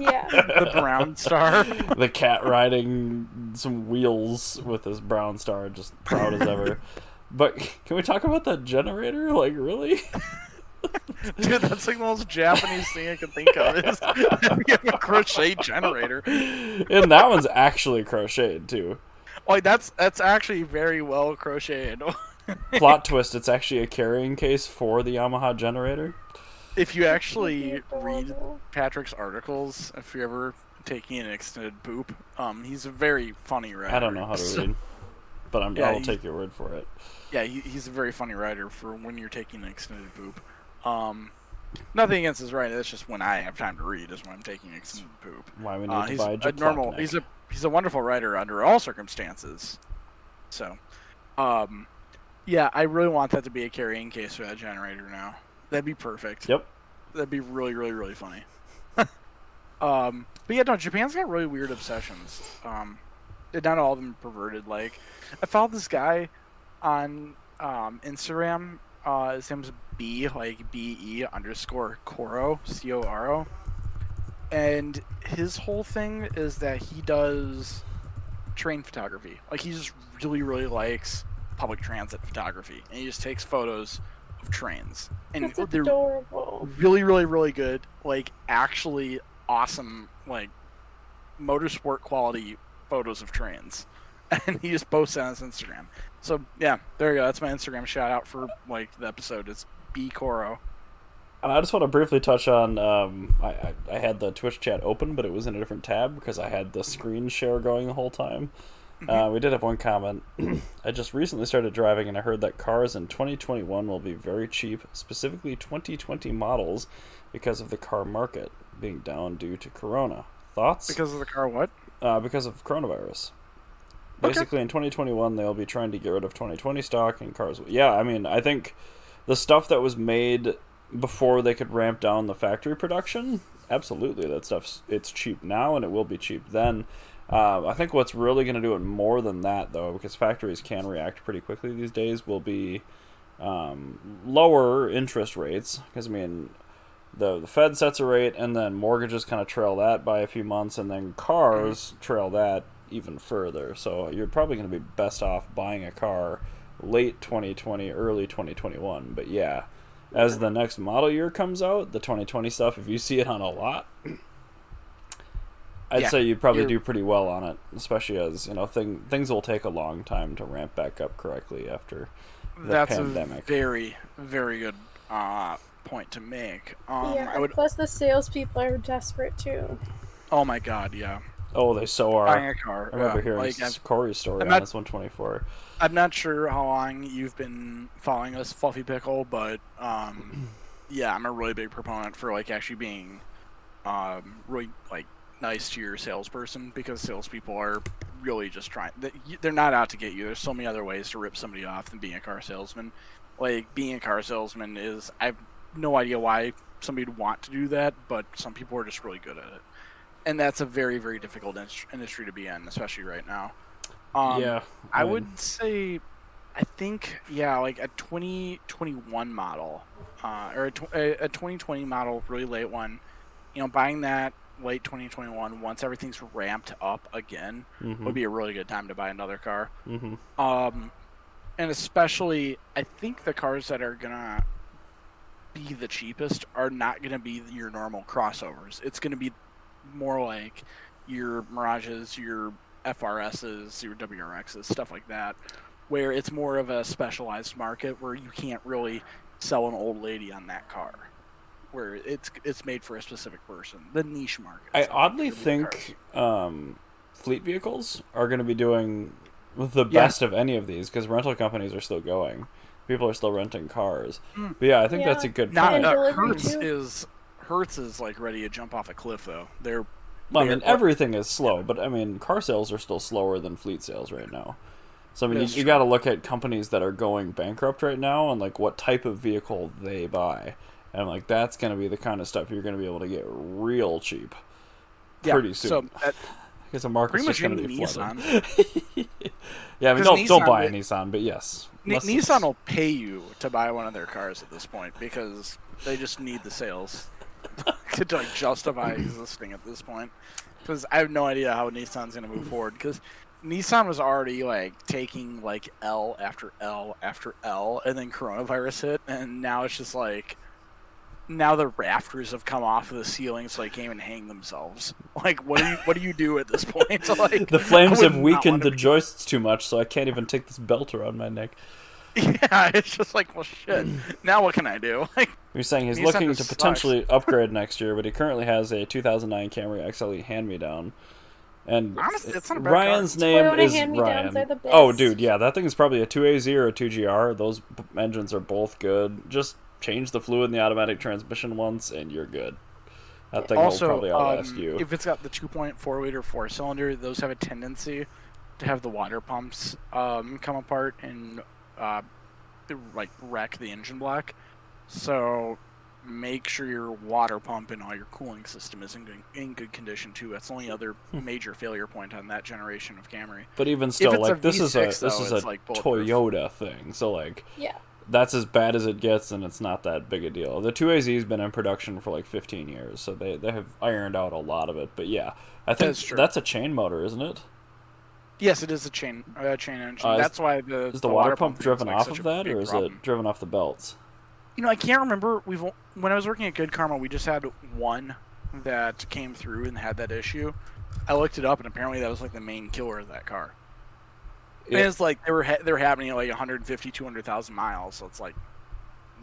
yeah. The brown star. the cat riding some wheels with his brown star, just proud as ever. But can we talk about that generator? Like, really? Dude, that's like the most Japanese thing I can think of. Is you have a crochet generator. and that one's actually crocheted too. Like that's that's actually very well crocheted. Plot twist: It's actually a carrying case for the Yamaha generator. If you actually read Patrick's articles, if you're ever taking an extended poop, um, he's a very funny writer. I don't know how to So- read, but I'm, Yeah, I'll you- take your word for it. Yeah, he, he's a very funny writer for when you're taking an extended poop. Um, nothing against his writing. That's just when I have time to read is when I'm taking extended poop. Why we need Uh, to he's buy a, a J- normal. clock He's a he's a wonderful writer under all circumstances. So, um, yeah, I really want that to be a carrying case for that generator now. That'd be perfect. Yep. That'd be really, really, really funny. um, but yeah, no, Japan's got really weird obsessions. Um, and not all of them perverted. Like, I followed this guy on um, Instagram. Uh, his name's B, like B E underscore Coro, C O R O. And his whole thing is that he does train photography. Like, he just really, really likes public transit photography. And he just takes photos of trains. And That's they're adorable. really, really, really good. Like actually awesome, like motorsport quality photos of trains, and he just posts it on his Instagram. So yeah, there you go. That's my Instagram shout out for like the episode. It's B Coro. And I just want to briefly touch on. Um, I, I I had the Twitch chat open, but it was in a different tab because I had the screen share going the whole time. Uh, we did have one comment. I just recently started driving, and I heard that cars in 2021 will be very cheap, specifically 2020 models, because of the car market being down due to Corona. Thoughts? Because of the car, what? uh, because of coronavirus. Okay. Basically, in 2021, they'll be trying to get rid of 2020 stock and cars. Will. Yeah, I mean, I think the stuff that was made before they could ramp down the factory production, absolutely, that stuff's it's cheap now and it will be cheap then. Uh, I think what's really going to do it more than that, though, because factories can react pretty quickly these days, will be um, lower interest rates. Because I mean, the the Fed sets a rate, and then mortgages kind of trail that by a few months, and then cars trail that even further. So you're probably going to be best off buying a car late 2020, early 2021. But yeah, as the next model year comes out, the 2020 stuff, if you see it on a lot, I'd Yeah, say you'd probably do pretty well on it, especially as you know thing, things will take a long time to ramp back up correctly after the That's pandemic. a very, very good uh, point to make. Um, yeah. I would. Plus, the salespeople are desperate too. Oh my god, yeah. Oh, they so are. Buying a car. I remember yeah, hearing like, Corey's story I'm on not- this 124. I'm not sure how long you've been following us, Fluffy Pickle, but um, yeah, I'm a really big proponent for like actually being um, really like nice to your salesperson because salespeople are really just trying. they- They're not out to get you. There's so many other ways to rip somebody off than being a car salesman. Like being a car salesman is, I have no idea why somebody would want to do that, but some people are just really good at it, and that's a very very difficult in- industry to be in, especially right now. Um, yeah, I mean, would say, I think, yeah, like a 2021 model, uh, or a, tw- a, a 2020 model, really late one. You know, buying that late 2021 once everything's ramped up again mhm, would be a really good time to buy another car. mhm. Um, and especially, I think the cars that are gonna be the cheapest are not gonna be your normal crossovers. It's gonna be more like your Mirages, your FRSs, your WRXs, stuff like that, where it's more of a specialized market where you can't really sell an old lady on that car, where it's it's made for a specific person, the niche market. I oddly think um, fleet vehicles are going to be doing the Yeah. best of any of these because rental companies are still going. People are still renting cars. Mm. But yeah, I think Yeah. that's a good not point. uh, Hertz too. is Hertz is like ready to jump off a cliff though. They're Well, I mean, everything is slow, but I mean, car sales are still slower than fleet sales right now. So I mean, you, That's you true. got to look at companies that are going bankrupt right now and like what type of vehicle they buy, and like that's going to be the kind of stuff you're going to be able to get real cheap yeah, pretty soon. So that, because the market's pretty just going to be Nissan. flooded. yeah, I mean, 'Cause don't don't buy a would- Nissan, but yes, Ni- Unless it's- Nissan will pay you to buy one of their cars at this point because they just need the sales to like justify existing at this point. Because I have no idea how Nissan's going to move forward. Because Nissan was already like taking like L after L after L, and then coronavirus hit, and now it's just like now the rafters have come off of the ceiling, so they can't even hang themselves. Like, what do you what do you do at this point? like, The flames have weakened the be- joists too much, so I can't even take this belt around my neck. Yeah, it's just like, well, shit. Now what can I do? Like, You're saying he's looking to sucks. potentially upgrade next year, but he currently has a 2009 Camry XLE hand-me-down. And Honestly, it's not a Ryan's car. name Toyota is Ryan. Oh, dude, yeah, that thing is probably a 2AZ or a 2GR. Those engines are both good. Just change the fluid in the automatic transmission once, and you're good. That thing also, will probably outlast um, you. if it's got the 2.4 liter four cylinder, those have a tendency to have the water pumps um, come apart and uh, like wreck the engine block. So make sure your water pump and all your cooling system is in good, in good condition too. That's the only other Hmm. major failure point on that generation of Camry. But even still, it's a like this is a V6 this though, is a like. Toyota thing. So like Yeah. That's as bad as it gets, and it's not that big a deal. The 2AZ's been in production for like 15 years, so they, they have ironed out a lot of it. But yeah, I think That's that's a chain motor, isn't it? Yes, it is a chain uh, chain engine. Uh, is- That's why the Is the, water, pump, thing is, driven off of that, or is problem. it driven off the belts? You know, I can't remember. We've when I was working at Good Karma, we just had one that came through and had that issue. I looked it up, and apparently that was like the main killer of that car. And it's like they were ha- they were happening at like 150, 200,000 miles. So it's like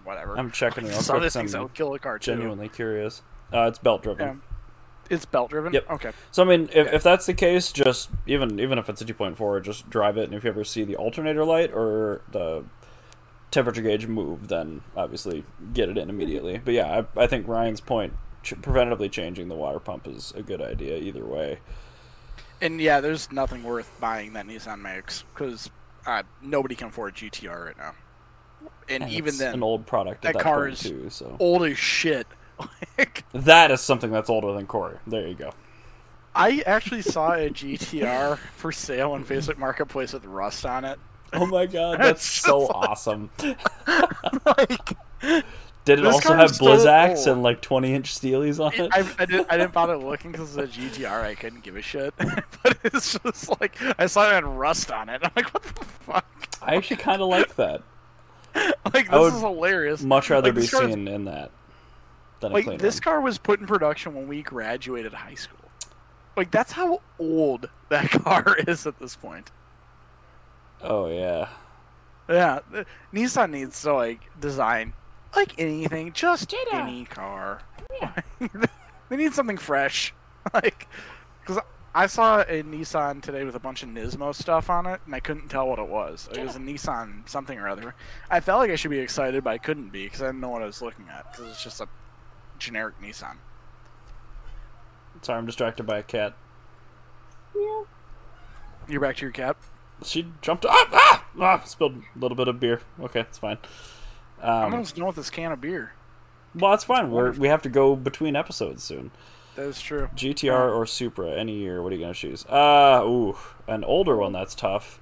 whatever. I'm checking it out Some of these things 'cause that I'm will kill a car too. genuinely curious. Uh, it's belt driven. Yeah. It's belt driven. Yep. Okay. So I mean, if, Yeah. if that's the case, just even even if it's a 2.4, just drive it, and if you ever see the alternator light or the temperature gauge move, then obviously get it in immediately. But yeah, I, I think Ryan's point, ch- preventatively changing the water pump is a good idea either way. And yeah, there's nothing worth buying that Nissan makes because uh, nobody can afford a GTR right now. And, And even it's then, an old product that that, car is too. So old as shit. that is something that's older than Corey. There you go. I actually saw a GTR for sale on Facebook Marketplace with rust on it. Oh my god, That's so awesome. like, Did it This also have so Blizzaks and like 20 inch steelies on it? I, I, didn't, I didn't bother looking because of the GTR. I couldn't give a shit. but it's just like I saw it had rust on it. I'm like, what the fuck? I actually kind of like that. Like this is hilarious. Much rather Like, be this car is- seen in that than a Like this one. car was put in production when we graduated high school. Like that's how old that car is at this point. Oh yeah. Yeah, Nissan needs to like design like anything, just Jada. any car. they need something fresh, like because I saw a Nissan today with a bunch of Nismo stuff on it, and I couldn't tell what it was. It was a Nissan something or other. I felt like I should be excited, but I couldn't be because I didn't know what I was looking at because it's just a generic Nissan. Sorry, I'm distracted by a cat. Yeah. You're back to your cat. She jumped up. Ah! ah! Spilled a little bit of beer. Okay, it's fine. I'm Um, almost done with this can of beer. well, that's fine. We're, we have to go between episodes soon. That is true. GTR or Supra, any year. What are you gonna choose? Uh ooh, an older one. That's tough.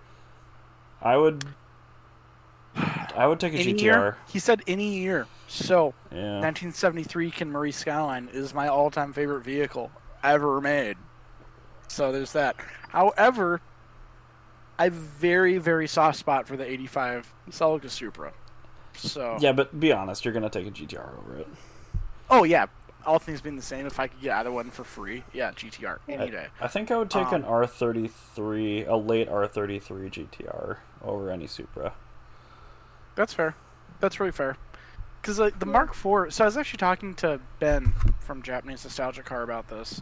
I would. I would take a Any GTR. year? He said any year. So Yeah. 1973 Kenmeri Skyline is my all-time favorite vehicle ever made. So there's that. However, I have very very soft spot for the 85 Celica Supra. So Yeah, but be honest, you're gonna take a GTR over it. oh yeah, all things being the same, if I could get either one for free, yeah, GTR any day. I think I would take an Um, R33, a late R33 GTR over any Supra. That's fair. That's really fair. Because like the Mark IV. So I was actually talking to Ben from Japanese Nostalgic Car about this,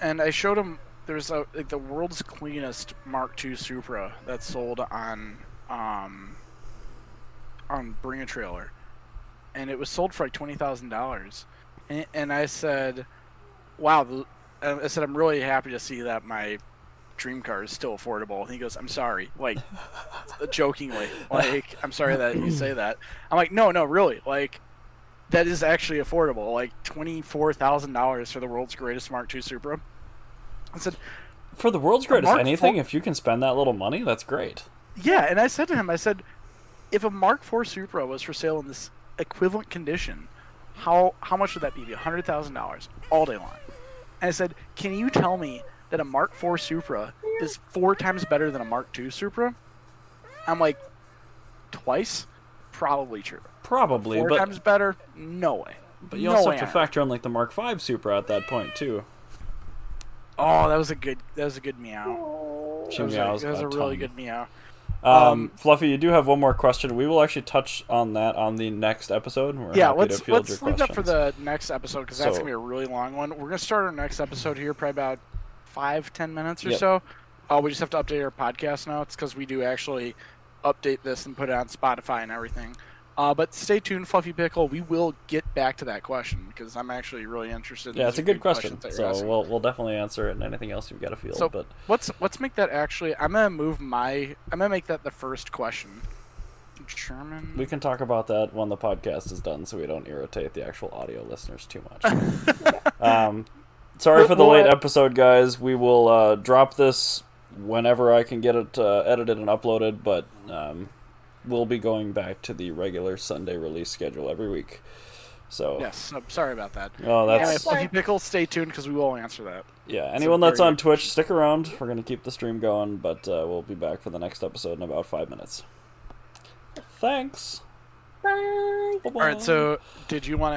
and I showed him there's a like the world's cleanest Mark II Supra that's sold on um on Bring a Trailer, and it was sold for like twenty thousand dollars, and and I said, "Wow." Um, I said, "I'm really happy to see that my dream car is still affordable." And he goes, "I'm sorry," like jokingly, like, "I'm sorry that you say that." I'm like, "No, no, really, like." That is actually affordable, like twenty four thousand dollars for the world's greatest Mark II Supra. I said, For the world's greatest Mark anything, if you can spend that little money, that's great. Yeah, and I said to him, I said, if a Mark IV Supra was for sale in this equivalent condition, how how much would that be? hundred thousand dollars all day long. And I said, can you tell me that a Mark IV Supra is four times better than a Mark II Supra? I'm like, twice, probably true. Probably, Four but times better, no way. but you no also have to factor in like the Mark V Supra at that point too. Oh, that was a good. That was a good meow. She That was a, that was a a really ton. good meow. Um, Um, Fluffy, you do have one more question. We will actually touch on that on the next episode. We're yeah, let's let's leave that for the next episode because that's So- gonna be a really long one. We're gonna start our next episode here, probably about five ten minutes or Yep. so. Uh, we just have to update our podcast notes because we do actually update this and put it on Spotify and everything. Uh, but stay tuned, Fluffy Pickle. We will get back to that question because I'm actually really interested. Yeah, it's a good question. So asking. we'll we'll definitely answer it and anything else you've got to feel. So- but let's let's make that actually. I'm gonna move my. I'm gonna make that the first question. German. we can talk about that when the podcast is done, so we don't irritate the actual audio listeners too much. um, sorry for the late episode, guys. We will uh, drop this whenever I can get it uh, edited and uploaded, but um, we'll be going back to the regular Sunday release schedule every week. So Yes, I'm sorry about that. Oh, Anyway, that's Sorry. Fluffy Pickle, stay tuned because we will answer that. yeah. Anyone that's on good Twitch, stick around. We're gonna keep the stream going, but uh, we'll be back for the next episode in about five minutes. Thanks. Bye. Bye-bye. All right, so did you want to